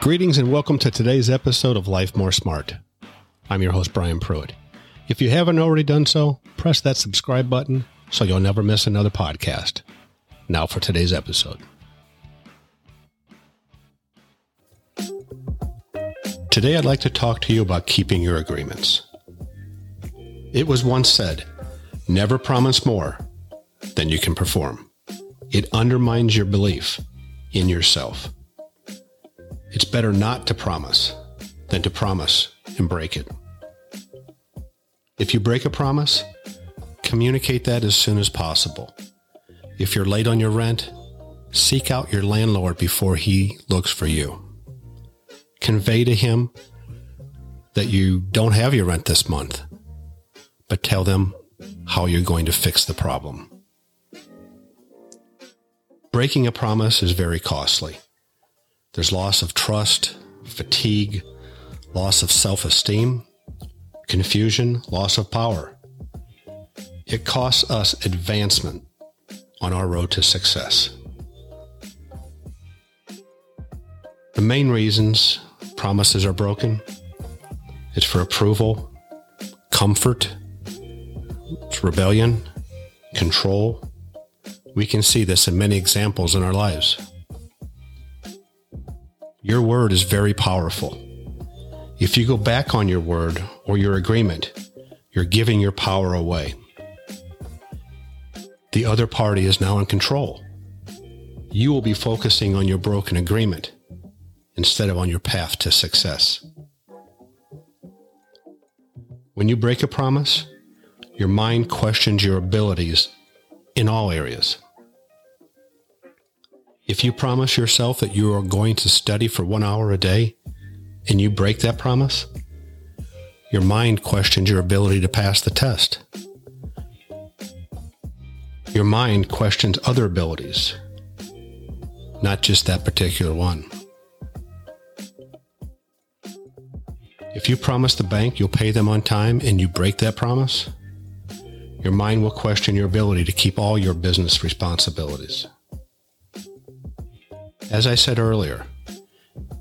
Greetings and welcome to today's episode of Life More Smart. I'm your host, Brian Pruitt. If you haven't already done so, press that subscribe button so you'll never miss another podcast. Now for today's episode. Today, I'd like to talk to you about keeping your agreements. It was once said, never promise more than you can perform. It undermines your belief in yourself. It's better not to promise than to promise and break it. If you break a promise, communicate that as soon as possible. If you're late on your rent, seek out your landlord before he looks for you. Convey to him that you don't have your rent this month, but tell them how you're going to fix the problem. Breaking a promise is very costly. There's loss of trust, fatigue, loss of self esteem, confusion, loss of power. It costs us advancement on our road to success. The main reasons promises are broken it's for approval, comfort, it's rebellion, control. We can see this in many examples in our lives. Your word is very powerful. If you go back on your word or your agreement, you're giving your power away. The other party is now in control. You will be focusing on your broken agreement instead of on your path to success. When you break a promise, your mind questions your abilities in all areas. If you promise yourself that you are going to study for one hour a day and you break that promise, your mind questions your ability to pass the test. Your mind questions other abilities, not just that particular one. If you promise the bank you'll pay them on time and you break that promise, your mind will question your ability to keep all your business responsibilities. As I said earlier,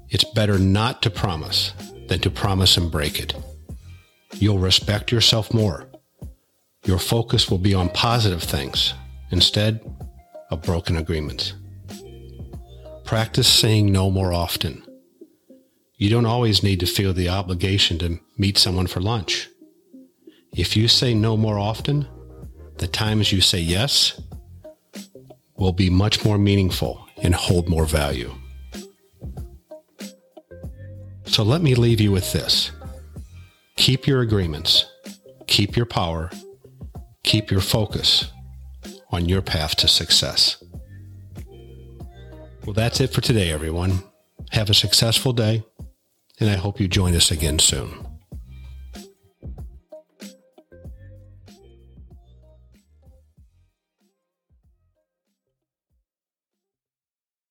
it's better not to promise than to promise and break it. You'll respect yourself more. Your focus will be on positive things instead of broken agreements. Practice saying no more often. You don't always need to feel the obligation to meet someone for lunch. If you say no more often, the times you say yes will be much more meaningful and hold more value. So let me leave you with this. Keep your agreements, keep your power, keep your focus on your path to success. Well, that's it for today, everyone. Have a successful day, and I hope you join us again soon.